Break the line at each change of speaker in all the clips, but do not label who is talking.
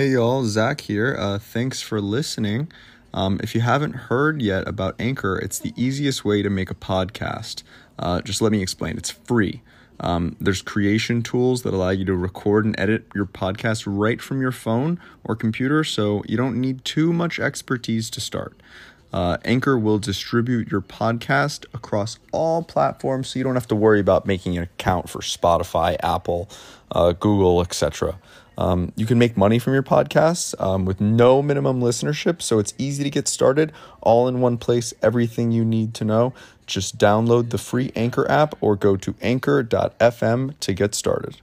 Hey y'all, Zach here. Uh, thanks for listening. Um, if you haven't heard yet about Anchor, it's the easiest way to make a podcast. Uh, just let me explain. It's free. Um, there's creation tools that allow you to record and edit your podcast right from your phone or computer, so you don't need too much expertise to start. Uh, Anchor will distribute your podcast across all platforms, so you don't have to worry about making an account for Spotify, Apple, uh, Google, etc. Um, you can make money from your podcasts um, with no minimum listenership, so it's easy to get started. All in one place, everything you need to know. Just download the free Anchor app or go to anchor.fm to get started.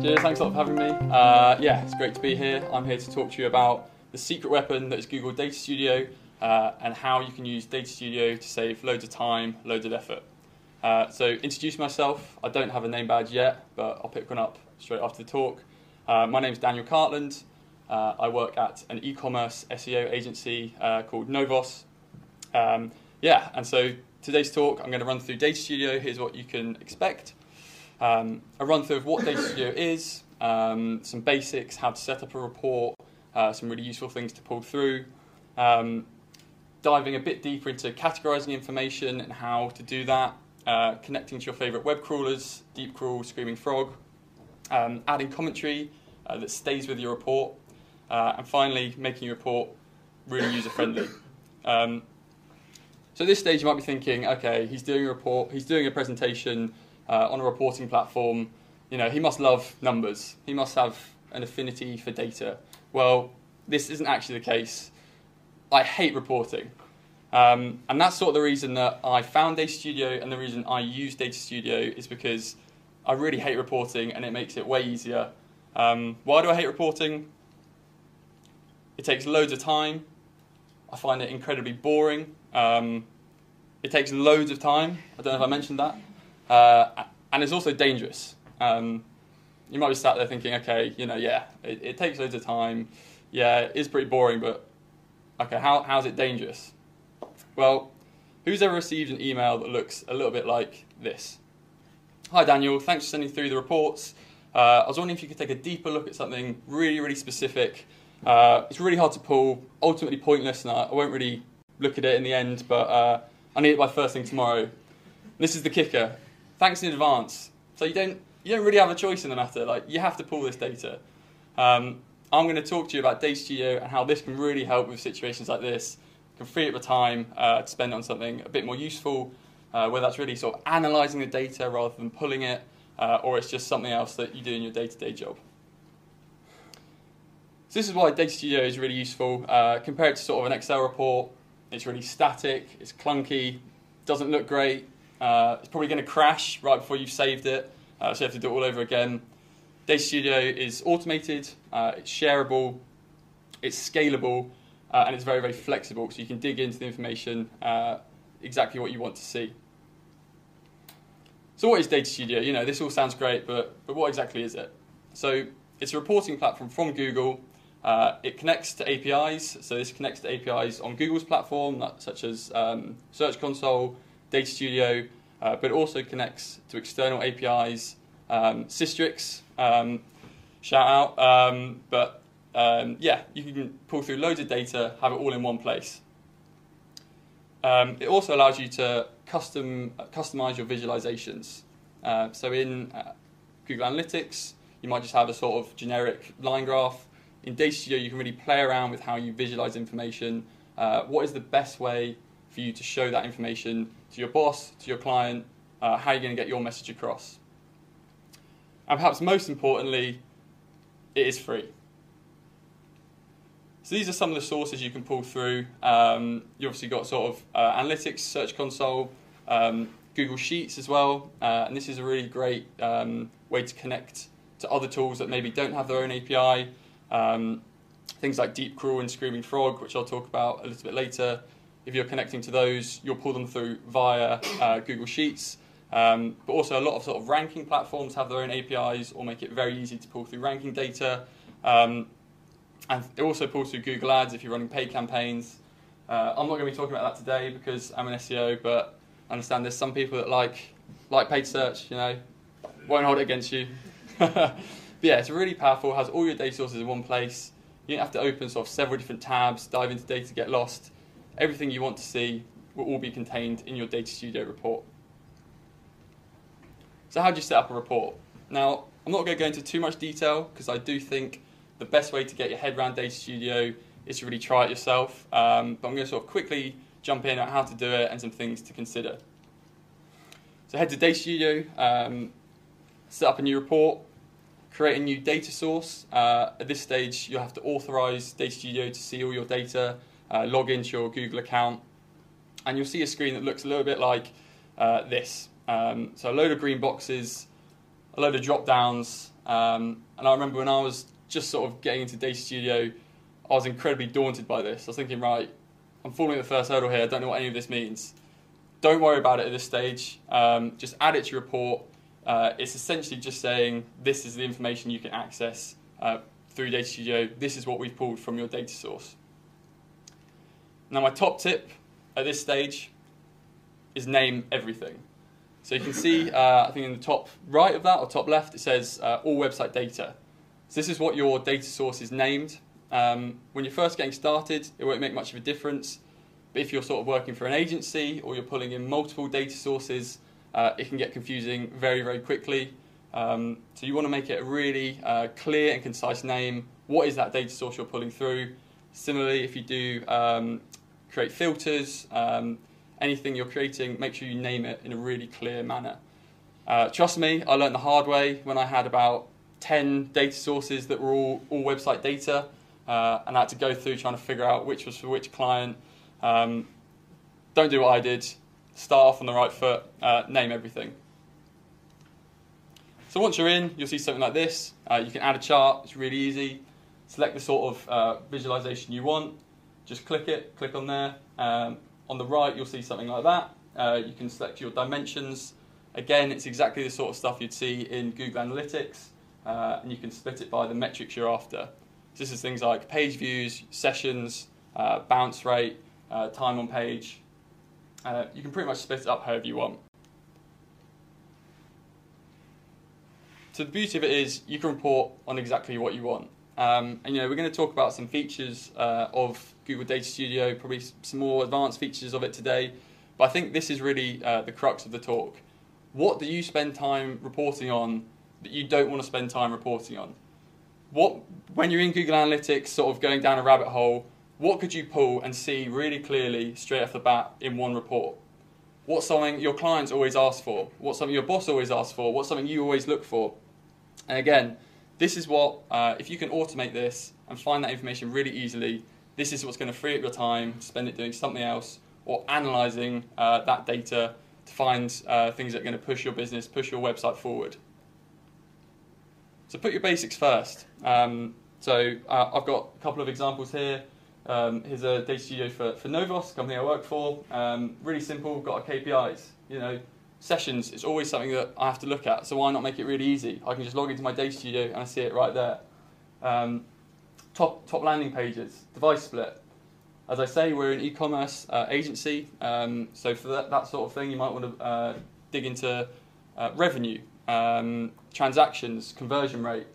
Cheers, thanks a lot for having me. Uh, yeah, it's great to be here. I'm here to talk to you about the secret weapon that is Google Data Studio uh, and how you can use Data Studio to save loads of time, loads of effort. Uh, so, introduce myself. I don't have a name badge yet, but I'll pick one up straight after the talk. Uh, my name is Daniel Cartland. Uh, I work at an e commerce SEO agency uh, called Novos. Um, yeah, and so today's talk, I'm going to run through Data Studio. Here's what you can expect um, a run through of what Data Studio is, um, some basics, how to set up a report, uh, some really useful things to pull through, um, diving a bit deeper into categorizing information and how to do that, uh, connecting to your favorite web crawlers, Deepcrawl, Screaming Frog, um, adding commentary uh, that stays with your report, uh, and finally making your report really user friendly. Um, so at this stage, you might be thinking, okay, he's doing a report, he's doing a presentation uh, on a reporting platform, you know, he must love numbers. He must have an affinity for data. Well, this isn't actually the case. I hate reporting. Um, and that's sort of the reason that I found Data Studio and the reason I use Data Studio is because I really hate reporting and it makes it way easier. Um, why do I hate reporting? It takes loads of time. I find it incredibly boring. Um, it takes loads of time. I don't know if I mentioned that. Uh, and it's also dangerous. Um, you might be sat there thinking, okay, you know, yeah, it, it takes loads of time. Yeah, it is pretty boring, but okay, how, how's it dangerous? Well, who's ever received an email that looks a little bit like this? Hi, Daniel, thanks for sending through the reports. Uh, I was wondering if you could take a deeper look at something really, really specific. Uh, it's really hard to pull, ultimately pointless, and I, I, won't really look at it in the end, but uh, I need it by first thing tomorrow. This is the kicker thanks in advance. So you don't you don't really have a choice in the matter. Like you have to pull this data. Um, I'm going to talk to you about Data Studio and how this can really help with situations like this. You can free up the time uh, to spend on something a bit more useful, uh, whether that's really sort of analysing the data rather than pulling it, uh, or it's just something else that you do in your day-to-day job. So this is why Data Studio is really useful. Uh, compared to sort of an Excel report, it's really static, it's clunky, doesn't look great, uh, it's probably going to crash right before you've saved it, so you have to do it all over again. Data Studio is automated, uh, it's shareable, it's scalable, uh, and it's very, very flexible, so you can dig into the information uh, exactly what you want to see. So what is Data Studio? You know, this all sounds great, but, but what exactly is it? So it's a reporting platform from Google. Uh, it connects to APIs, so this connects to APIs on Google's platform, such as um, Search Console, Data Studio, uh, but it also connects to external APIs, um, Sistrix, um, shout out. Um, but um, yeah, you can pull through loads of data, have it all in one place. Um, it also allows you to custom customize your visualizations. Uh, so in uh, Google Analytics, you might just have a sort of generic line graph. In Data Studio, you can really play around with how you visualize information. Uh, what is the best way for you to show that information to your boss, to your client, uh, how you're going to get your message across. And perhaps most importantly, it is free. So these are some of the sources you can pull through. Um, you obviously got sort of uh, analytics, Search Console, um, Google Sheets as well, uh, and this is a really great um, way to connect to other tools that maybe don't have their own API. Um, things like Deepcrawl and Screaming Frog, which I'll talk about a little bit later, if you're connecting to those, you'll pull them through via uh, Google Sheets. Um, but also, a lot of sort of ranking platforms have their own APIs or make it very easy to pull through ranking data. Um, and it also pulls through Google Ads if you're running paid campaigns. Uh, I'm not going to be talking about that today because I'm an SEO, but I understand there's some people that like like paid search. You know, won't hold it against you. but yeah, it's really powerful. Has all your data sources in one place. You don't have to open sort of several different tabs, dive into data, get lost. Everything you want to see will all be contained in your Data Studio report. So how do you set up a report? Now, I'm not going to go into too much detail because I do think the best way to get your head around Data Studio is to really try it yourself. Um, but I'm going to sort of quickly jump in on how to do it and some things to consider. So head to Data Studio, um, set up a new report, create a new data source. Uh, at this stage, you'll have to authorize Data Studio to see all your data, uh, log into your Google account, and you'll see a screen that looks a little bit like uh, this. Um, so a load of green boxes, a load of drop downs, um, and I remember when I was just sort of getting into Data Studio, I was incredibly daunted by this. I was thinking, right, I'm falling at the first hurdle here. I don't know what any of this means. Don't worry about it at this stage. Um, just add it to your report. Uh, it's essentially just saying this is the information you can access uh, through Data Studio. This is what we've pulled from your data source. Now, my top tip at this stage is name everything. So you can see, uh, I think in the top right of that or top left, it says uh, all website data. So this is what your data source is named. Um, when you're first getting started, it won't make much of a difference. But if you're sort of working for an agency or you're pulling in multiple data sources, uh, it can get confusing very, very quickly. Um, so you want to make it a really uh, clear and concise name. What is that data source you're pulling through? Similarly, if you do um, create filters, um, anything you're creating, make sure you name it in a really clear manner. Uh, trust me, I learned the hard way when I had about 10 data sources that were all, all website data, uh, and I had to go through trying to figure out which was for which client. Um, don't do what I did. Start off on the right foot, uh, name everything. So once you're in, you'll see something like this. Uh, you can add a chart, it's really easy. Select the sort of uh, visualization you want, just click it, click on there. Um, on the right, you'll see something like that. Uh, you can select your dimensions. Again, it's exactly the sort of stuff you'd see in Google Analytics, uh, and you can split it by the metrics you're after. So this is things like page views, sessions, uh, bounce rate, uh, time on page. Uh, you can pretty much split it up however you want. So the beauty of it is you can report on exactly what you want. Um, and you know we're going to talk about some features uh, of Google Data Studio, probably some more advanced features of it today. But I think this is really uh, the crux of the talk. What do you spend time reporting on that you don't want to spend time reporting on? What when you're in Google Analytics, sort of going down a rabbit hole, what could you pull and see really clearly straight off the bat in one report? What's something your clients always ask for? What's something your boss always asks for? What's something you always look for? And again, this is what, uh, if you can automate this and find that information really easily, this is what's going to free up your time, spend it doing something else, or analyzing uh, that data to find uh, things that are going to push your business, push your website forward. So put your basics first. Um, so uh, I've got a couple of examples here. Um, here's a data studio for, for Novos, company I work for. Um, really simple, got our KPIs. You know, sessions is always something that I have to look at, so why not make it really easy? I can just log into my data studio and I see it right there. Um, top, top landing pages, device split. As I say, we're an e-commerce uh, agency, um, so for that, that sort of thing, you might want to uh, dig into uh, revenue, um, transactions, conversion rate.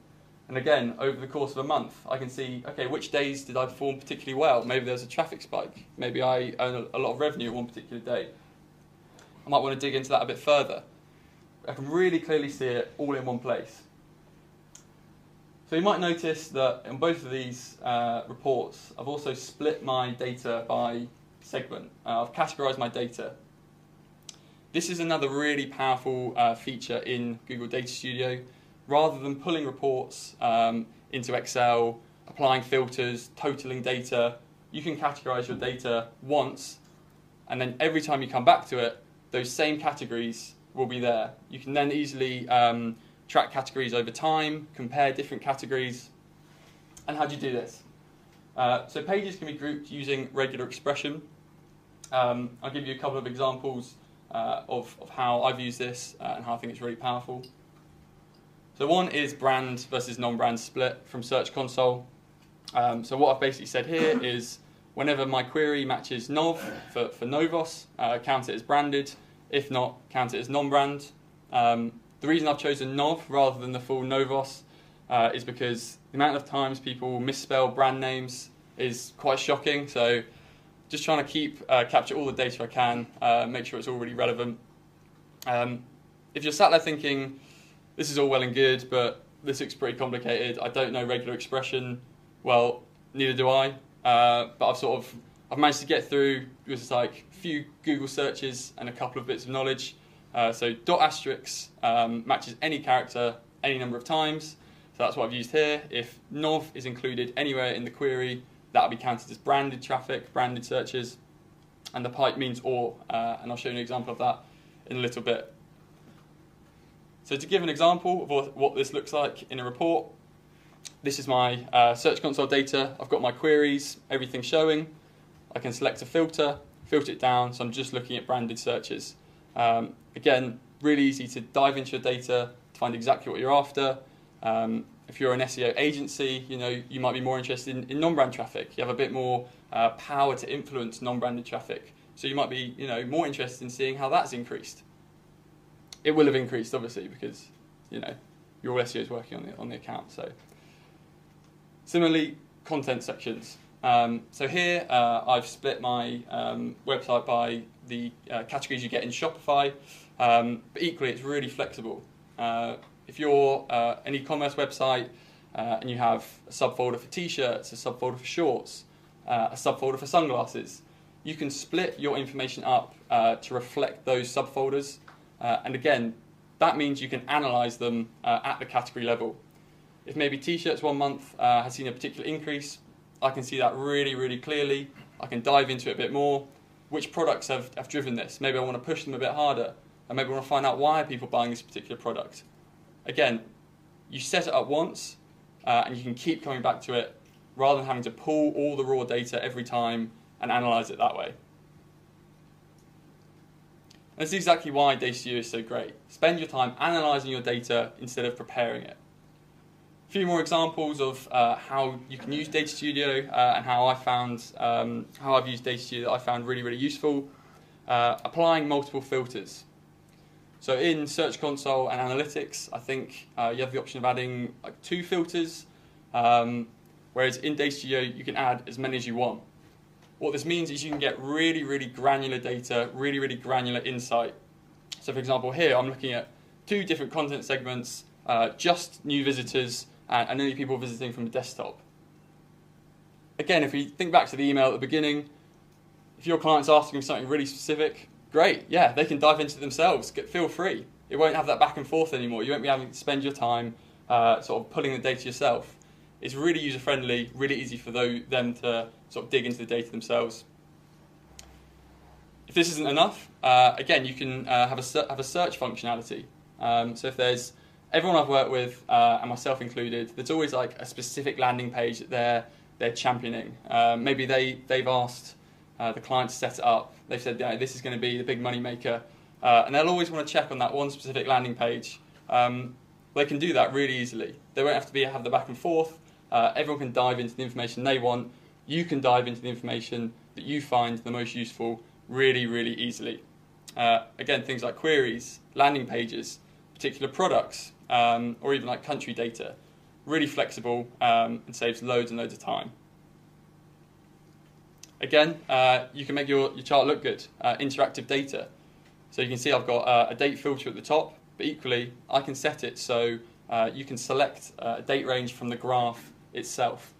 And again, over the course of a month, I can see, okay, which days did I perform particularly well? Maybe there's a traffic spike. Maybe I earn a, a lot of revenue on one particular day. I might want to dig into that a bit further. I can really clearly see it all in one place. So you might notice that in both of these uh, reports, I've also split my data by segment. Uh, I've categorized my data. This is another really powerful uh, feature in Google Data Studio. Rather than pulling reports um, into Excel, applying filters, totaling data, you can categorize your data once, and then every time you come back to it, those same categories will be there. You can then easily um, track categories over time, compare different categories. And how do you do this? Uh, so pages can be grouped using regular expression. Um, I'll give you a couple of examples uh, of, of how I've used this uh, and how I think it's really powerful. So one is brand versus non-brand split from Search Console. Um, so what I've basically said here is whenever my query matches NOV for, for Novos, uh, count it as branded. If not, count it as non-brand. Um, the reason I've chosen NOV rather than the full Novos uh, is because the amount of times people misspell brand names is quite shocking. So just trying to keep uh, capture all the data I can, uh, make sure it's all really relevant. Um, if you're sat there thinking, this is all well and good, but this looks pretty complicated, I don't know regular expression, well, neither do I. Uh, but I've sort of I've managed to get through with like a few Google searches and a couple of bits of knowledge. Uh, so dot asterisk um, matches any character any number of times. So that's what I've used here. If nov is included anywhere in the query, that'll be counted as branded traffic, branded searches. And the pipe means or, uh, and I'll show you an example of that in a little bit. So to give an example of what, what this looks like in a report, this is my uh, Search Console data. I've got my queries, everything showing. I can select a filter, filter it down, so I'm just looking at branded searches. Um, again, really easy to dive into your data to find exactly what you're after. Um, if you're an SEO agency, you know you might be more interested in, in non-brand traffic. You have a bit more uh, power to influence non-branded traffic, so you might be you know more interested in seeing how that's increased. It will have increased, obviously, because you know your SEO is working on the on the account. So Similarly, content sections. Um, so here uh, I've split my um, website by the uh, categories you get in Shopify, um, but equally it's really flexible. Uh, if you're uh, an e-commerce website uh, and you have a subfolder for t-shirts, a subfolder for shorts, uh, a subfolder for sunglasses, you can split your information up to reflect those subfolders. and again, that means you can analyze them at the category level. If maybe t-shirts one month uh, has seen a particular increase, I can see that really, really clearly. I can dive into it a bit more. Which products have, have driven this? Maybe I want to push them a bit harder. And maybe I want to find out why are people buying this particular product. Again, you set it up once uh, and you can keep coming back to it rather than having to pull all the raw data every time and analyze it that way. That's exactly why Data Studio is so great. Spend your time analyzing your data instead of preparing it. A few more examples of uh, how you can use Data Studio uh, and how I found um, how I've used Data Studio that I found really really useful. Uh, applying multiple filters. So in Search Console and Analytics, I think uh, you have the option of adding like two filters, um, whereas in Data Studio you can add as many as you want. What this means is you can get really really granular data, really really granular insight. So for example, here I'm looking at two different content segments, uh, just new visitors and, only people visiting from the desktop. Again, if we think back to the email at the beginning, if your client's asking something really specific, great, yeah, they can dive into themselves. Get, feel free. It won't have that back and forth anymore. You won't be having to spend your time uh, sort of pulling the data yourself. It's really user friendly, really easy for them to sort of dig into the data themselves. If this isn't enough, uh, again, you can uh, have, a, have a search functionality. Um, so if there's everyone I've worked with, uh, and myself included, there's always like a specific landing page that they're they're championing. Um, maybe they they've asked uh, the client to set it up. They've said, yeah, this is going to be the big money maker, uh, and they'll always want to check on that one specific landing page. Um, they can do that really easily. They won't have to be have the back and forth. Uh, everyone can dive into the information they want. You can dive into the information that you find the most useful really, really easily. Uh, again, things like queries, landing pages, particular products, um, or even like country data. Really flexible um, and saves loads and loads of time. Again, uh, you can make your, your chart look good. Uh, interactive data. So you can see I've got uh, a date filter at the top, but equally I can set it so uh, you can select uh, a date range from the graph itself.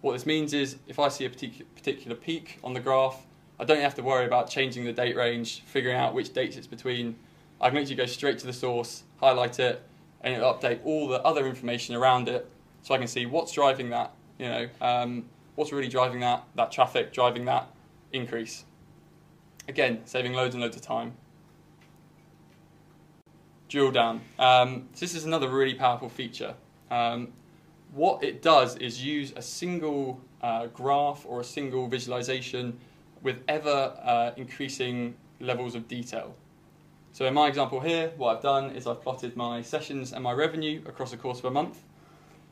What this means is if I see a particular peak on the graph, I don't have to worry about changing the date range, figuring out which dates it's between. I can actually go straight to the source, highlight it, and it'll update all the other information around it so I can see what's driving that, you know, um, what's really driving that, that traffic, driving that increase. Again, saving loads and loads of time. Drill down. Um, so this is another really powerful feature. Um, what it does is use a single uh, graph or a single visualization with ever uh, increasing levels of detail. So in my example here, what I've done is I've plotted my sessions and my revenue across the course of a month.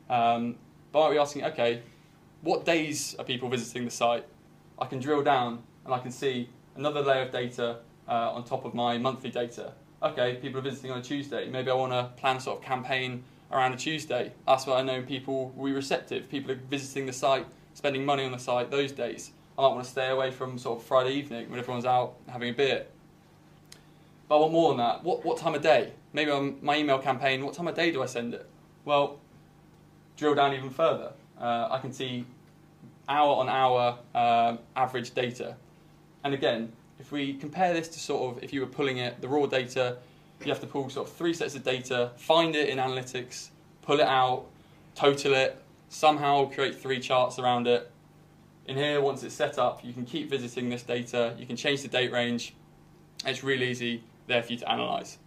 Um, but I'll be asking, okay, what days are people visiting the site? I can drill down and I can see another layer of data uh, on top of my monthly data. Okay, people are visiting on a Tuesday. Maybe I want to plan a sort of campaign around a Tuesday. That's what I know people will be receptive. People are visiting the site, spending money on the site those days. I might want to stay away from sort of Friday evening when everyone's out having a beer. But I more than that. What, what time of day? Maybe on my email campaign, what time of day do I send it? Well, drill down even further. Uh, I can see hour on hour uh, average data. And again, if we compare this to sort of if you were pulling it, the raw data, you have to pull sort of three sets of data, find it in analytics, pull it out, total it, somehow create three charts around it. In here, once it's set up, you can keep visiting this data, you can change the date range. It's really easy there for you to analyze.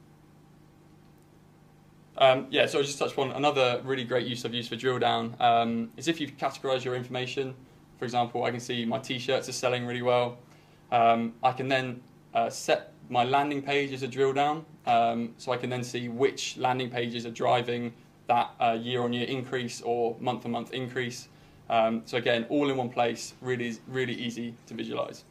Um, yeah, so I just touched on another really great use I've used for drill down um, is if you categorize your information. For example, I can see my t-shirts are selling really well. Um, I can then uh, set my landing page as a drill down, um, so I can then see which landing pages are driving that uh, year-on-year increase or month-on-month increase. Um, so again, all in one place, really, really easy to visualize.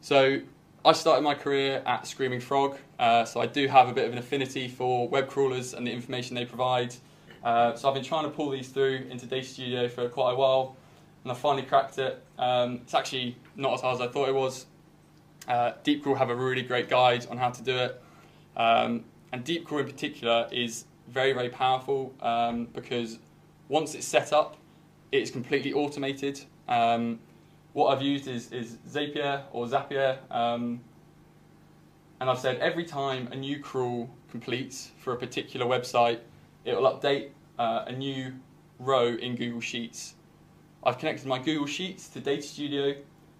So I started my career at Screaming Frog, uh, so I do have a bit of an affinity for web crawlers and the information they provide. Uh, so I've been trying to pull these through into Data Studio for quite a while, and I finally cracked it. Um, it's actually not as hard as I thought it was. Uh, DeepCrawl have a really great guide on how to do it, um, and DeepCrawl in particular is very very powerful um, because once it's set up, it's completely automated. Um, what I've used is, is Zapier or Zapier, um, and I've said every time a new crawl completes for a particular website, it will update uh, a new row in Google Sheets. I've connected my Google Sheets to Data Studio,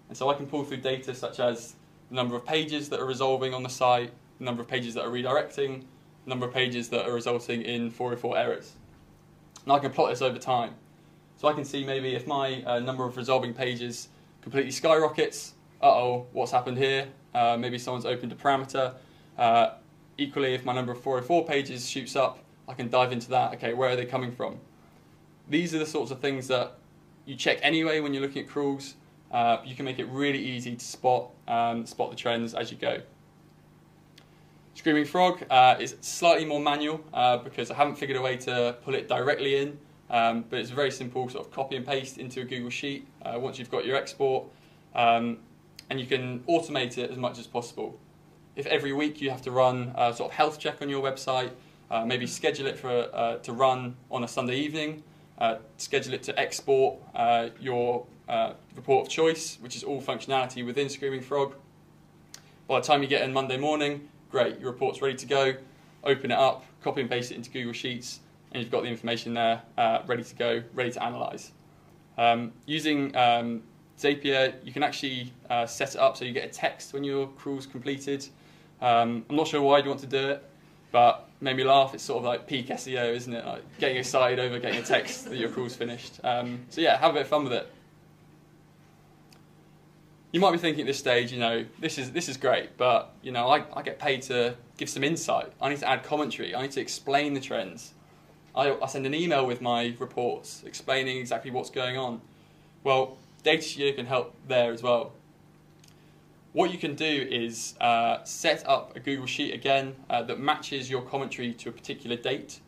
and so I can pull through data such as the number of pages that are resolving on the site, the number of pages that are redirecting, the number of pages that are resulting in 404 errors. And I can plot this over time. So I can see maybe if my uh, number of resolving pages completely skyrockets, uh-oh, what's happened here? Uh, maybe someone's opened a parameter. Uh, equally, if my number of 404 pages shoots up, I can dive into that. Okay, where are they coming from? These are the sorts of things that you check anyway when you're looking at crawls. Uh, you can make it really easy to spot um, spot the trends as you go. Screaming Frog uh, is slightly more manual uh, because I haven't figured a way to pull it directly in, um, but it's a very simple sort of copy and paste into a Google Sheet uh, once you've got your export, um, and you can automate it as much as possible. If every week you have to run a sort of health check on your website, uh, maybe schedule it for uh, to run on a Sunday evening, uh, schedule it to export your report of choice, which is all functionality within Screaming Frog. By the time you get in Monday morning, great, your report's ready to go. Open it up, copy and paste it into Google Sheets, and you've got the information there uh, ready to go, ready to analyze. Um, using um, Zapier, you can actually uh, set it up so you get a text when your crawl's completed. Um, I'm not sure why you want to do it, but made me laugh. It's sort of like peak SEO, isn't it? Like getting excited over getting a text that your crawl's finished. Um, so yeah, have a bit of fun with it you might be thinking at this stage, you know, this is this is great, but you know, I, I get paid to give some insight. I need to add commentary. I need to explain the trends. I, I send an email with my reports explaining exactly what's going on. Well, Data Studio can help there as well. What you can do is uh, set up a Google Sheet again uh, that matches your commentary to a particular date.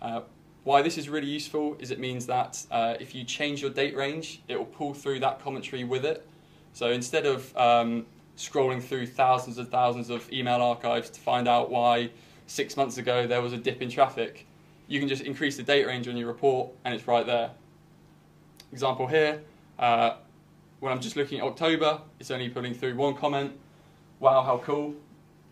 Uh, why this is really useful is it means that uh, if you change your date range, it will pull through that commentary with it. So instead of um, scrolling through thousands and thousands of email archives to find out why six months ago there was a dip in traffic, you can just increase the date range on your report and it's right there. Example here, uh, when I'm just looking at October, it's only pulling through one comment. Wow, how cool.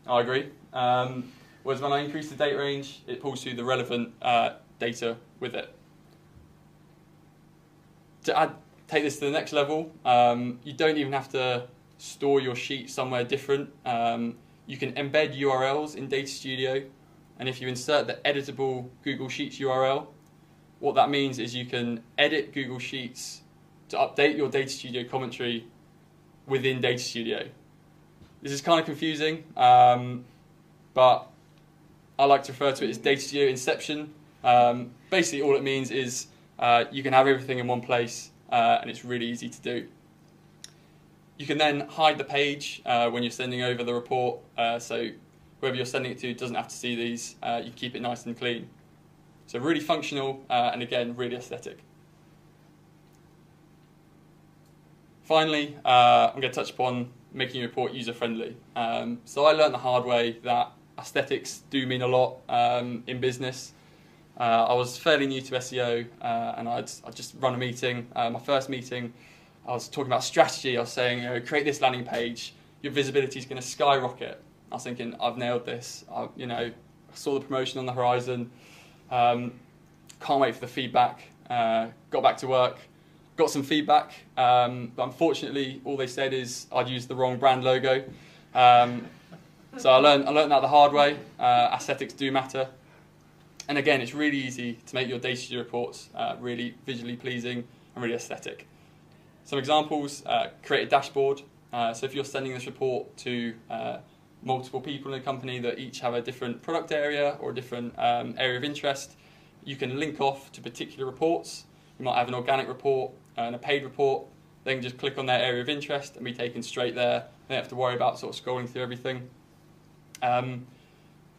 I agree. Um, whereas when I increase the date range, it pulls through the relevant uh, data with it. To add take this to the next level. Um, you don't even have to store your sheet somewhere different. Um, you can embed URLs in Data Studio, and if you insert the editable Google Sheets URL, what that means is you can edit Google Sheets to update your Data Studio commentary within Data Studio. This is kind of confusing, um, but I like to refer to it as Data Studio Inception. Um, basically, all it means is uh, you can have everything in one place uh, and it's really easy to do. You can then hide the page uh, when you're sending over the report, uh, so whoever you're sending it to doesn't have to see these. Uh, you keep it nice and clean. So really functional, uh, and again, really aesthetic. Finally, uh, I'm going to touch upon making your report user friendly. Um, so I learned the hard way that aesthetics do mean a lot um, in business. Uh, I was fairly new to SEO uh, and I'd, I'd, just run a meeting. Uh, my first meeting, I was talking about strategy. I was saying, you know, create this landing page, your visibility is going to skyrocket. I was thinking, I've nailed this. I, you know, saw the promotion on the horizon. Um, can't wait for the feedback. Uh, got back to work, got some feedback, um, but unfortunately, all they said is I'd used the wrong brand logo. Um, so I learned, I learned that the hard way. Uh, aesthetics do matter. And again, it's really easy to make your data reports uh, really visually pleasing and really aesthetic. Some examples, uh, create a dashboard. Uh, so if you're sending this report to uh, multiple people in a company that each have a different product area or a different um, area of interest, you can link off to particular reports. You might have an organic report and a paid report. They can just click on their area of interest and be taken straight there. They don't have to worry about sort of scrolling through everything. Um,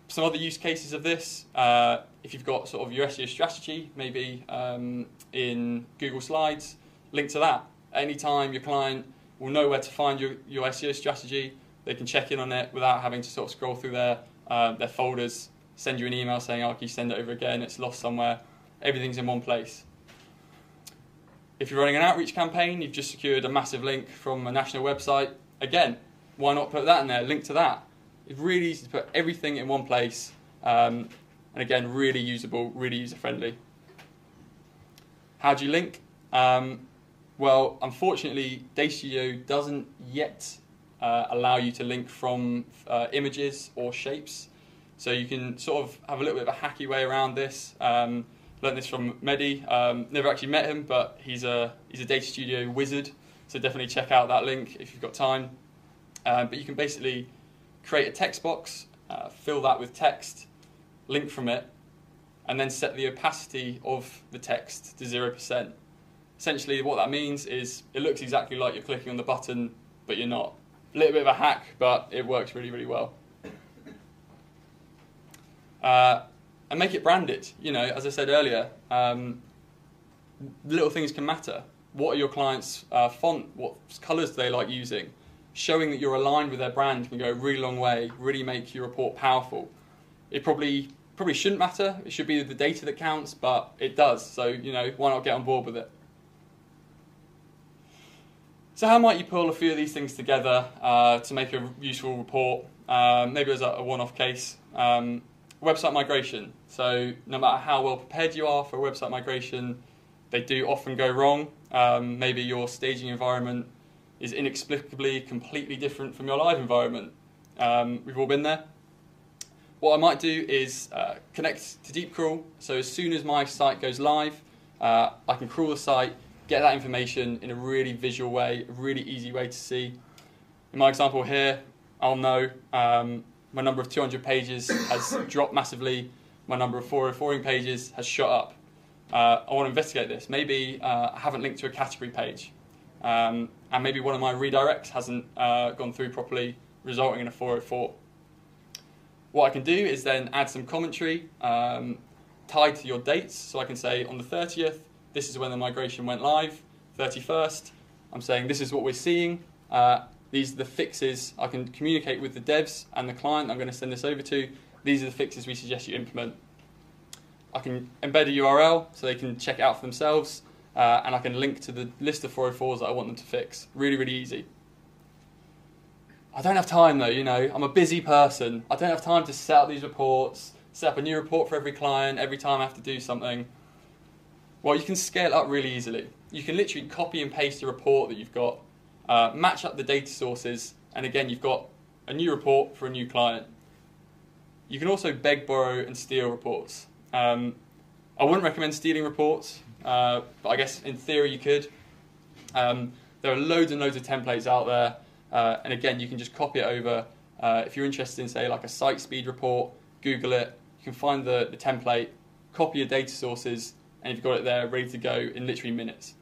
some other use cases of this, uh, if you've got sort of your SEO strategy, maybe um, in Google Slides, link to that. Anytime your client will know where to find your, your SEO strategy, they can check in on it without having to sort of scroll through their, uh, their folders, send you an email saying, oh, can you send it over again, it's lost somewhere. Everything's in one place. If you're running an outreach campaign, you've just secured a massive link from a national website, again, why not put that in there, link to that it's really easy to put everything in one place, um, and again, really usable, really user friendly. How do you link? Um, well, unfortunately, Data Studio doesn't yet uh, allow you to link from uh, images or shapes. So you can sort of have a little bit of a hacky way around this. Um, learned this from Mehdi. Um, never actually met him, but he's a he's a Data Studio wizard. So definitely check out that link if you've got time. Uh, but you can basically create a text box, uh, fill that with text, link from it, and then set the opacity of the text to 0%. Essentially, what that means is it looks exactly like you're clicking on the button, but you're not. Little bit of a hack, but it works really, really well. Uh, and make it branded. You know, as I said earlier, um, little things can matter. What are your clients' uh, font? What colours do they like using? showing that you're aligned with their brand can go a really long way, really make your report powerful. It probably probably shouldn't matter. It should be the data that counts, but it does. So you know, why not get on board with it? So how might you pull a few of these things together uh, to make a useful report? Um, maybe as a, a one-off case. Um, website migration. So no matter how well prepared you are for a website migration, they do often go wrong. Um, maybe your staging environment is inexplicably completely different from your live environment. Um, we've all been there. What I might do is uh, connect to Deep Crawl. So as soon as my site goes live, uh, I can crawl the site, get that information in a really visual way, a really easy way to see. In my example here, I'll know um, my number of 200 pages has dropped massively. My number of 404 pages has shot up. Uh, I want to investigate this. Maybe uh, I haven't linked to a category page. Um, and maybe one of my redirects hasn't uh, gone through properly, resulting in a 404. What I can do is then add some commentary um, tied to your dates. So I can say on the 30th, this is when the migration went live. 31st, I'm saying this is what we're seeing. Uh, these are the fixes I can communicate with the devs and the client I'm going to send this over to. These are the fixes we suggest you implement. I can embed a URL so they can check it out for themselves uh, and I can link to the list of 404s that I want them to fix. Really, really easy. I don't have time though, you know, I'm a busy person. I don't have time to set up these reports, set up a new report for every client every time I have to do something. Well, you can scale up really easily. You can literally copy and paste a report that you've got, uh, match up the data sources, and again, you've got a new report for a new client. You can also beg, borrow, and steal reports. Um, I wouldn't recommend stealing reports uh, but I guess in theory you could. Um, there are loads and loads of templates out there, uh, and again, you can just copy it over. Uh, if you're interested in, say, like a site speed report, Google it. You can find the, the template, copy your data sources, and you've got it there ready to go in literally minutes.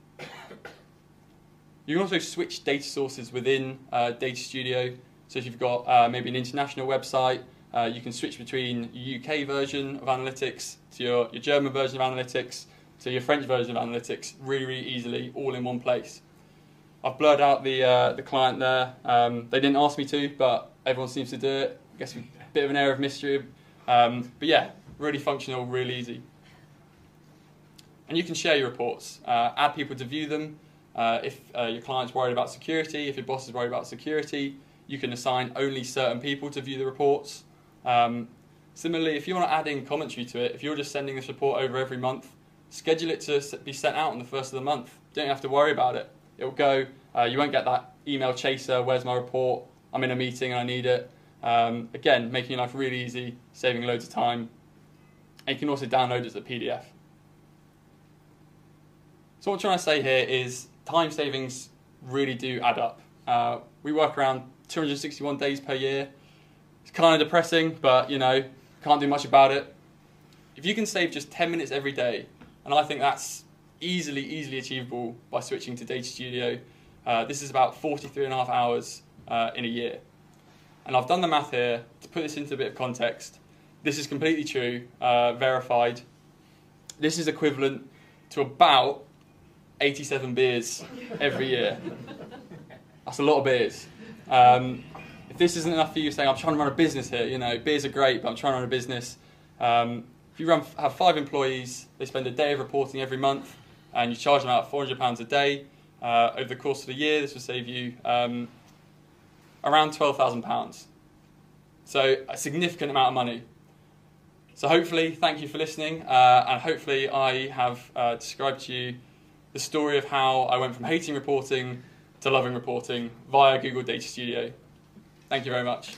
You can also switch data sources within uh, Data Studio. So if you've got uh, maybe an international website, uh, you can switch between your UK version of analytics to your, your German version of analytics to your French version of analytics really, really easily, all in one place. I've blurred out the, uh, the client there. Um, they didn't ask me to, but everyone seems to do it. I guess a bit of an air of mystery. Um, but yeah, really functional, really easy. And you can share your reports, uh, add people to view them. Uh, if uh, your client's worried about security, if your boss is worried about security, you can assign only certain people to view the reports. Um, similarly, if you want to add in commentary to it, if you're just sending this report over every month, schedule it to be sent out on the first of the month. Don't have to worry about it. It will go. Uh, you won't get that email chaser. Where's my report? I'm in a meeting and I need it. Um, again, making your life really easy, saving loads of time. And you can also download it as a PDF. So what I'm trying to say here is time savings really do add up. Uh, we work around 261 days per year. It's kind of depressing, but you know, can't do much about it. If you can save just 10 minutes every day, and I think that's easily, easily achievable by switching to Data Studio, uh, this is about 43 and a half hours uh, in a year. And I've done the math here to put this into a bit of context. This is completely true, uh, verified. This is equivalent to about 87 beers every year. That's a lot of beers. Um, if this isn't enough for you saying, I'm trying to run a business here, you know, beers are great, but I'm trying to run a business. Um, if you run, have five employees, they spend a day of reporting every month, and you charge them out £400 a day, uh, over the course of the year, this will save you um, around £12,000. So, a significant amount of money. So, hopefully, thank you for listening, uh, and hopefully, I have uh, described to you the story of how I went from hating reporting to loving reporting via Google Data Studio. Thank you very much.